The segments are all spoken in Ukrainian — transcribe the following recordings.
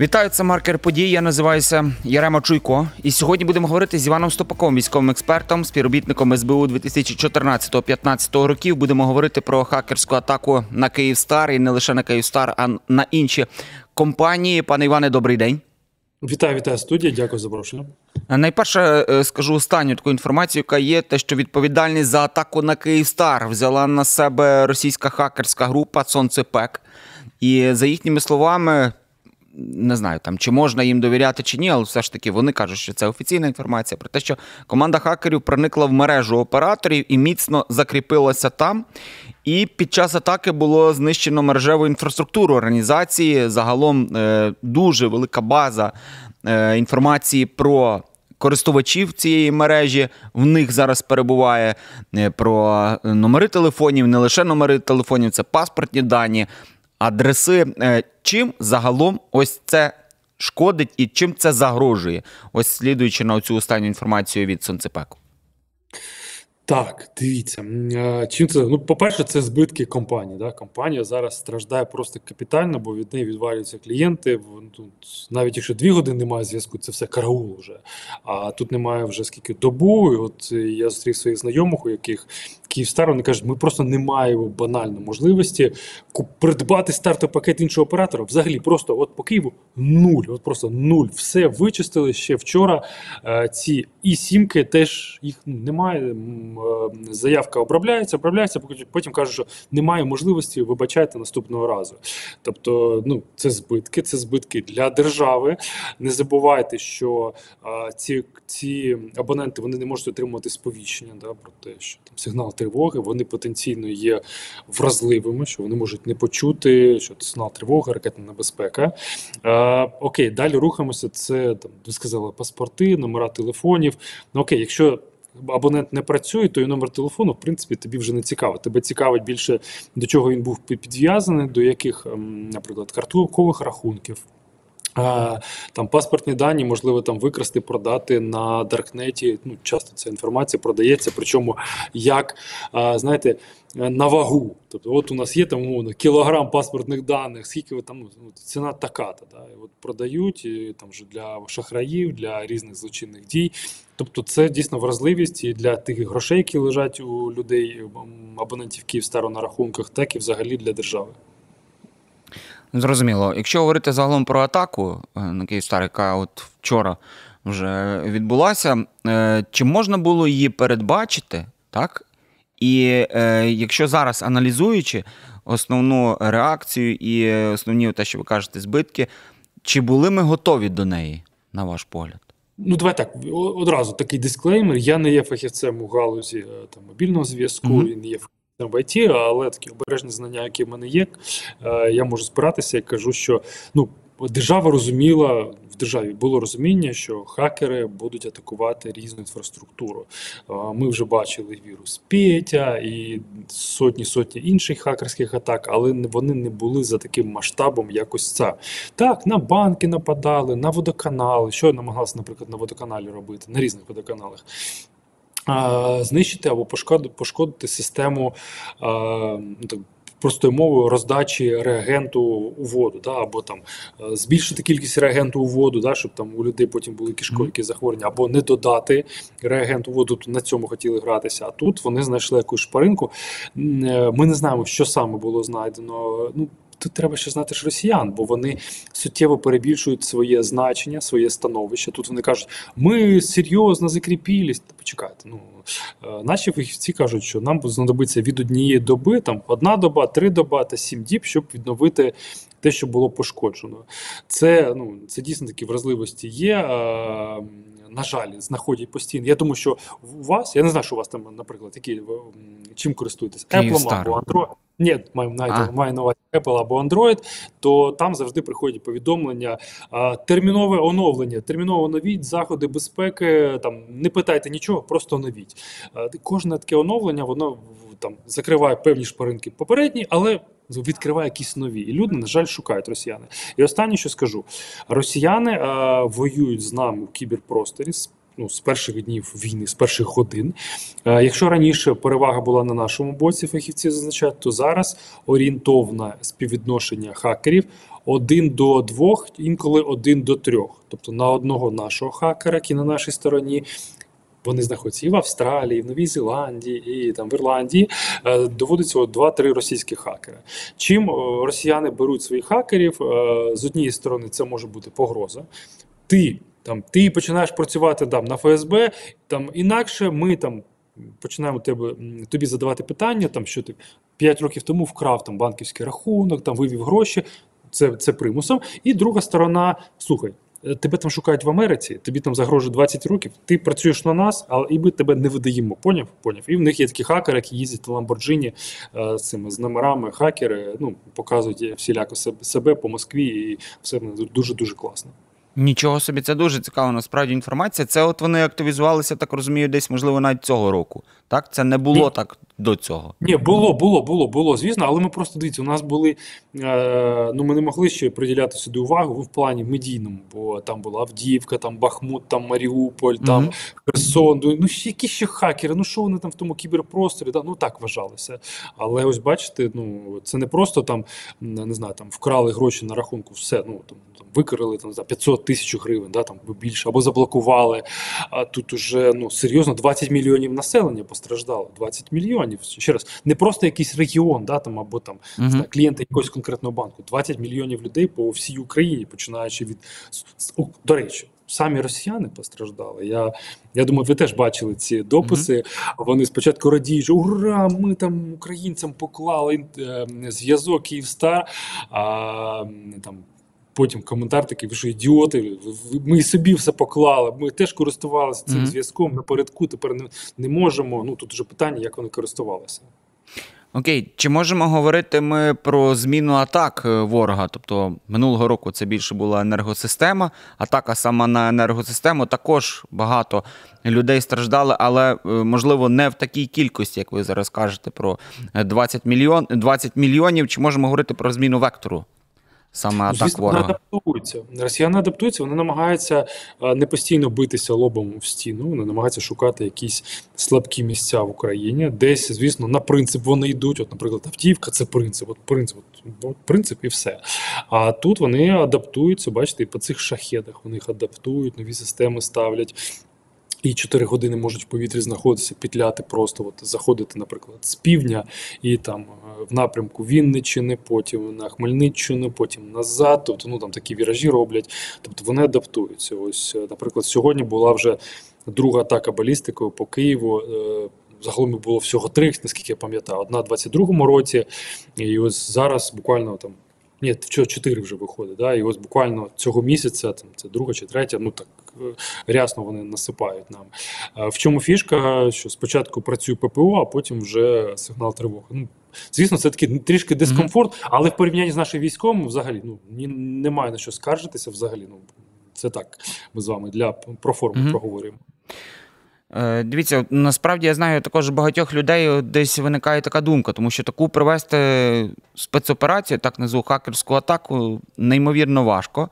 Вітаю, це маркер подій. Я називаюся Ярема Чуйко. І сьогодні будемо говорити з Іваном Стопаком, військовим експертом, співробітником СБУ 2014-2015 років. Будемо говорити про хакерську атаку на Київстар і не лише на Київстар, а на інші компанії. Пане Іване, добрий день. Вітаю, вітаю студія. Дякую за запрошення. Найперше е, скажу останню таку інформацію, яка є, те, що відповідальність за атаку на Київстар взяла на себе російська хакерська група Сонцепек. І за їхніми словами, не знаю, там чи можна їм довіряти чи ні, але все ж таки вони кажуть, що це офіційна інформація про те, що команда хакерів проникла в мережу операторів і міцно закріпилася там. І під час атаки було знищено мережеву інфраструктуру організації. Загалом е, дуже велика база е, інформації про. Користувачів цієї мережі в них зараз перебуває е, про номери телефонів, не лише номери телефонів, це паспортні дані, адреси. Е, Чим загалом ось це шкодить і чим це загрожує? Ось слідуючи на цю останню інформацію від Сонцепеку. Так, дивіться. е, Чим це? Ну, по-перше, це збитки компанії. Да? Компанія зараз страждає просто капітально, бо від неї відвалюються клієнти. Тут навіть якщо дві години немає зв'язку, це все караул вже. А тут немає вже скільки добу. І от е, я зустрів своїх знайомих, у яких Київстар, вони кажуть, ми просто не маємо банально можливості придбати стартовий пакет іншого оператора. Взагалі, просто от по Києву нуль. От просто нуль. Все вичистили ще вчора. Е, Ці і сімки теж їх ну, немає. Е, Заявка обробляється, обробляється, потім- кажуть, що немає можливості, вибачайте наступного разу. Тобто, ну це збитки, це збитки для держави. Не забувайте, що а, ці, ці абоненти вони не можуть отримувати сповіщення да, про те, що там сигнал тривоги, вони потенційно є вразливими, що вони можуть не почути, що це сигнал тривоги, ракетна небезпека. А, окей, далі рухаємося. Це там, ви сказали, паспорти, номера телефонів. Ну окей, якщо абонент не працює, то і номер телефону, в принципі, тобі вже не цікаво. Тебе цікавить більше до чого він був підв'язаний, до яких, ем, наприклад, карткових рахунків. Там паспортні дані, можливо, там викрасти, продати на Даркнеті. Ну, часто ця інформація продається, причому як, знаєте, на вагу. Тобто, от у нас є там умовно кілограм паспортних даних, скільки ви там, ну, ціна така-то. Да? І от продають і, там вже для шахраїв, для різних злочинних дій. Тобто, це дійсно вразливість і для тих грошей, які лежать у людей, абонентів Київстару на рахунках, так і взагалі для держави. Зрозуміло. Якщо говорити загалом про атаку е, на Київстар, яка от вчора вже відбулася, е, чи можна було її передбачити, так? І е, якщо зараз аналізуючи основну реакцію і основні те, що ви кажете, збитки, чи були ми готові до неї, на ваш погляд? Ну, давай так, одразу такий дисклеймер. Я не є фахівцем у галузі там, мобільного зв'язку, Мгм. і не є в ІТ, але такі обережні знання, які в мене є, е, я можу спиратися і кажу, що ну, держава розуміла, в державі було розуміння, що хакери будуть атакувати різну інфраструктуру. Е, Ми вже бачили вірус Петя і сотні-сотні інших хакерських атак, але вони не були за таким масштабом, як ось ця. Так, на банки нападали, на водоканали. Що намагалися, наприклад, на водоканалі робити, на різних водоканалах. А, знищити або пошкодити, систему а, ну, простою мовою роздачі реагенту у воду, да, або там е, збільшити кількість реагенту у воду, да, щоб там у людей потім були кишкові захворювання, або не додати реагент у воду. На цьому хотіли гратися. А тут вони знайшли якусь шпаринку. Е, Ми не знаємо, що саме було знайдено. Ну тут треба ще знати ж росіян, бо вони суттєво перебільшують своє значення, своє становище. Тут вони кажуть, ми серйозно закріпілись. Почекайте, ну е, наші фахівці кажуть, що нам знадобиться від однієї доби, там одна доба, три доба та сім діб, щоб відновити те, що було пошкоджено. Це ну це дійсно такі вразливості є. е, На жаль, знаходять постійно. Я думаю, що у вас, я не знаю, що у вас там, наприклад, які чим користуєтесь? Apple або Android. Ні, маю, А. маю, на увазі Apple або Android, то там завжди приходять повідомлення, термінове оновлення, терміново оновіть заходи безпеки. Там не питайте нічого, просто оновіть. Кожне таке оновлення, воно там закриває певні шпаринки попередні, але відкриває якісь нові. І люди, на жаль, шукають росіяни. І останнє, що скажу: росіяни а, воюють з нами в кіберпросторі. з- Ну, з перших днів війни, з перших годин. Е, Якщо раніше перевага була на нашому боці, фахівці зазначають, то зараз орієнтовне співвідношення хакерів один до двох, інколи один до трьох. Тобто на одного нашого хакера, який на нашій стороні. Вони знаходяться і в Австралії, і в Новій Зеландії, і там в Ірландії. Е, доводиться 2-3 російські хакери. Чим росіяни беруть своїх хакерів? Е, з однієї сторони, це може бути погроза. Ти там ти починаєш працювати там на ФСБ, там інакше ми там починаємо тебе тобі задавати питання, там що ти 5 років тому вкрав там банківський рахунок, там вивів гроші. Це, це примусом. І друга сторона, слухай. е, Тебе там шукають в Америці, тобі там загрожує 20 років. Ти працюєш на нас, але і ми тебе не видаємо. Поняв? Поняв. І в них є такі хакери, які їздять на Ламборджині е, з цими з номерами. Хакери ну показують всіляко себе, по Москві, і все дуже дуже класно. Нічого собі, це дуже цікава насправді інформація. Це от вони активізувалися, так розумію, десь, можливо, навіть цього року. Так, це не було Ні. так до цього. Ні, було, було, було, було, звісно, але ми просто дивіться, у нас були. Е, ну, ми не могли ще приділяти сюди увагу в плані медійному, бо там була Авдіївка, там Бахмут, там Маріуполь, там Мгм. Херсон. Ну, ну які ще хакери? Ну що вони там в тому кіберпросторі? Да? Ну так вважалося. Але ось бачите, ну це не просто там не знаю, там вкрали гроші на рахунку, все ну там. там Викрили там за 500 тисяч гривень, да, там більше, або заблокували. А тут уже ну серйозно 20 мільйонів населення постраждало. 20 мільйонів. Ще раз, не просто якийсь регіон, да, там або там Мгм. клієнти якогось конкретного банку. 20 мільйонів людей по всій Україні, починаючи від до речі. Самі росіяни постраждали. Я, я думаю, ви теж бачили ці дописи. Вони спочатку радіють, що ура, ми там українцям поклали е, зв'язок Київстар. А там потім коментар такий, ви що ідіоти, ми собі все поклали. Ми теж користувалися цим Мгм. зв'язком напередку, тепер не, не можемо. Ну тут вже питання, як вони користувалися. Окей, чи можемо говорити ми про зміну атак е, ворога? Тобто минулого року це більше була енергосистема, атака саме на енергосистему. Також багато людей страждали, але е, можливо не в такій кількості, як ви зараз кажете, про е, 20 мільйон 20 мільйонів. Чи можемо говорити про зміну вектору саме атак Ну, Звісно, вони ворога? адаптуються. Росіяни адаптуються, вони намагаються е, не постійно битися лобом в стіну, вони намагаються шукати якісь слабкі місця в Україні. Десь, звісно, на принцип вони йдуть. От, наприклад, Автівка це принцип, от принцип, от, от принцип і все. А тут вони адаптуються, бачите, і по цих шахедах вони їх адаптують, нові системи ставлять. І 4 години можуть в повітрі знаходитися, петляти просто, от, заходити, наприклад, з півдня і там е, в напрямку Вінниччини, потім на Хмельниччину, потім назад. Тобто, ну там такі віражі роблять. Тобто вони адаптуються. Ось, е, наприклад, сьогодні була вже друга атака балістикою по Києву. Е, Загалом було всього три, наскільки я пам'ятаю. Одна в 22-му році, і ось зараз буквально там. Ні, вчора чотири вже виходить. Да? І ось буквально цього місяця, там це друга чи третя, ну так е, рясно вони насипають нам. Е, В чому фішка? Що спочатку працює ППО, а потім вже сигнал тривоги. Ну, звісно, це такий трішки дискомфорт, але в порівнянні з нашим військом, взагалі, ну немає на що скаржитися. Взагалі, ну це так. Ми з вами для про форму Мгм. проговорюємо. Е, Дивіться, насправді я знаю також багатьох людей десь виникає така думка, тому що таку провести спецоперацію, так назву хакерську атаку, неймовірно важко.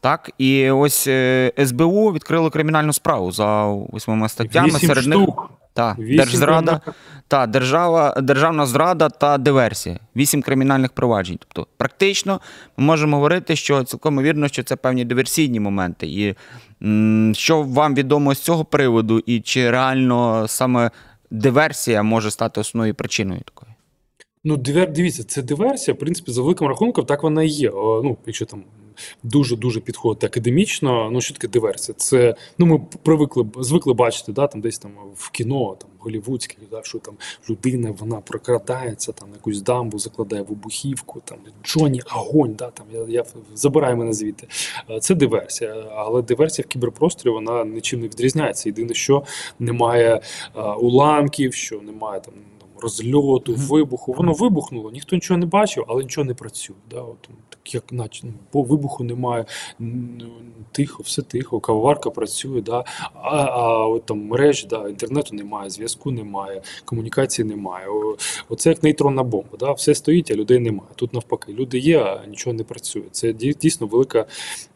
Так, і ось е, СБУ відкрило кримінальну справу за восьмома статтями. Серед них штук. Та, держзрада, та, держава, державна зрада та диверсія. Вісім кримінальних проваджень. Тобто, практично ми можемо говорити, що цілком вірно, що це певні диверсійні моменти. І м, що вам відомо з цього приводу, і чи реально саме диверсія може стати основною причиною такої? Ну, дивер, дивіться, це диверсія, в принципі, за великим рахунком, так вона і є. Ну, якщо там дуже-дуже підходити академічно, ну що таке диверсія? Це ну ми привикли звикли бачити, да, там десь там в кіно, там голівудське, да, що там людина вона прокрадається, там якусь дамбу закладає вибухівку, там Джоні, огонь, да, там я, я забираю мене звідти. Е, Це диверсія, але диверсія в кіберпросторі вона нічим не відрізняється. Єдине, що немає е, уламків, що немає там. Розльоту, вибуху, воно вибухнуло, ніхто нічого не бачив, але нічого не працює. Да? От, так як наче ну, по вибуху немає, тихо, все тихо, кавоварка працює, да? а, а от там мереж, да, інтернету немає, зв'язку немає, комунікації немає. О, оце як нейтронна бомба. Да? Все стоїть, а людей немає. Тут навпаки, люди є, а нічого не працює. Це дійсно велика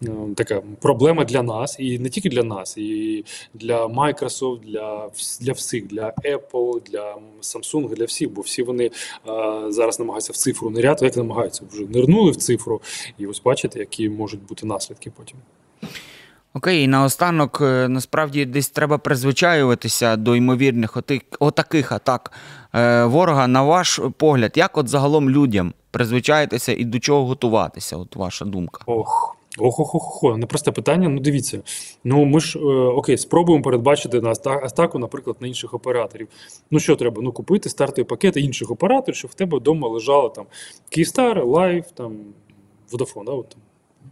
е, така проблема для нас, і не тільки для нас, і для Microsoft, для, для всіх, для Apple, для Samsung, для всіх, бо всі вони а, зараз намагаються в цифру ниряти. Як намагаються вже нирнули в цифру, і ось бачите, які можуть бути наслідки потім. Окей, і наостанок, е, насправді десь треба призвичаюватися до ймовірних отих, отаких атак е, ворога. На ваш погляд, як от загалом людям призвичаїтися і до чого готуватися? От ваша думка. Ох. Ох, ох, ох, ох, непросте питання. Ну, дивіться. Ну, ми ж е, окей, спробуємо передбачити на атаку, наприклад, на інших операторів. Ну що треба? Ну, купити стартові пакети інших операторів, щоб в тебе вдома лежало там Київстар, Life, там Vodafone, да, от, там.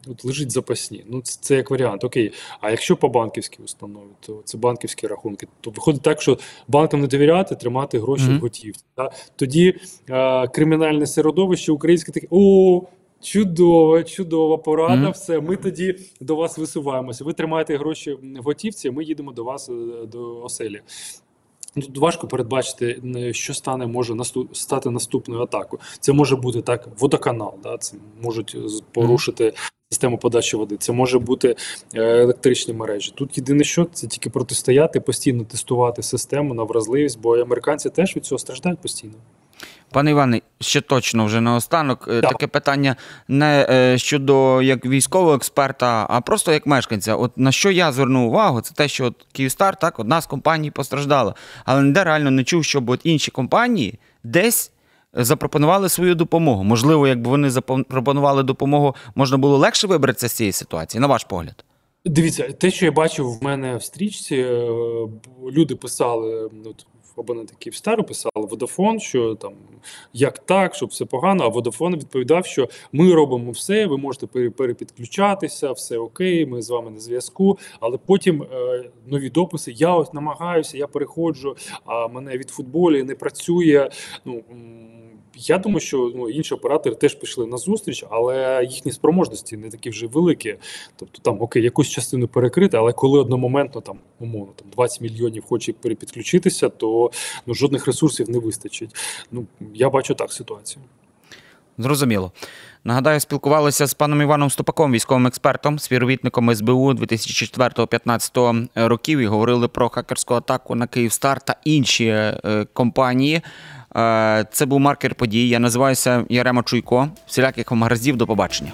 От лежить запасні. Ну, це, це як варіант. Окей. А якщо по банківській установі, то це банківські рахунки. То виходить так, що банкам не довіряти, тримати гроші Мгм. в готівці. Да? Тоді е, кримінальне середовище українське таке: о, чудово, чудова порада. Мгм. Все, ми тоді до вас висуваємося. Ви тримаєте гроші в готівці, ми їдемо до вас е, до оселі. Тут важко передбачити, е, що стане може наступ, стати наступною атакою. Це може бути так, водоканал, да? це можуть з- порушити систему подачі води. Це може бути е, електричні мережі. Тут єдине, що це тільки протистояти, постійно тестувати систему на вразливість, бо американці теж від цього страждають постійно. Пане Іване, ще точно вже наостанок. е, Так. Таке питання не е, щодо як військового експерта, а просто як мешканця. От на що я звернув увагу, це те, що от Київстар, так, одна з компаній постраждала. Але ніде реально не чув, щоб от інші компанії десь запропонували свою допомогу. Можливо, якби вони запропонували допомогу, можна було легше вибратися з цієї ситуації, на ваш погляд. Дивіться, те, що я бачив в мене в стрічці, е, люди писали, ну, який в стару писав Vodafone, що там як так, щоб все погано. А Водофон відповідав, що ми робимо все, ви можете перепідключатися, все окей, ми з вами на зв'язку. Але потім е, нові дописи. Я ось намагаюся, я переходжу, а мене від футболі не працює. Ну я думаю, що ну, інші оператори теж пішли на зустріч, але їхні спроможності не такі вже великі. Тобто там окей, якусь частину перекрити, але коли одномоментно там умовно там 20 мільйонів хоче перепідключитися, то ну жодних ресурсів не вистачить. Ну я бачу так ситуацію. Зрозуміло. Нагадаю, спілкувалися з паном Іваном Ступаком, військовим експертом, співробітником СБУ 2004-2015 років і говорили про хакерську атаку на Київстар та інші е, компанії. Е, Це був маркер подій. Я називаюся Ярема Чуйко. Всіляких вам гараздів. До побачення.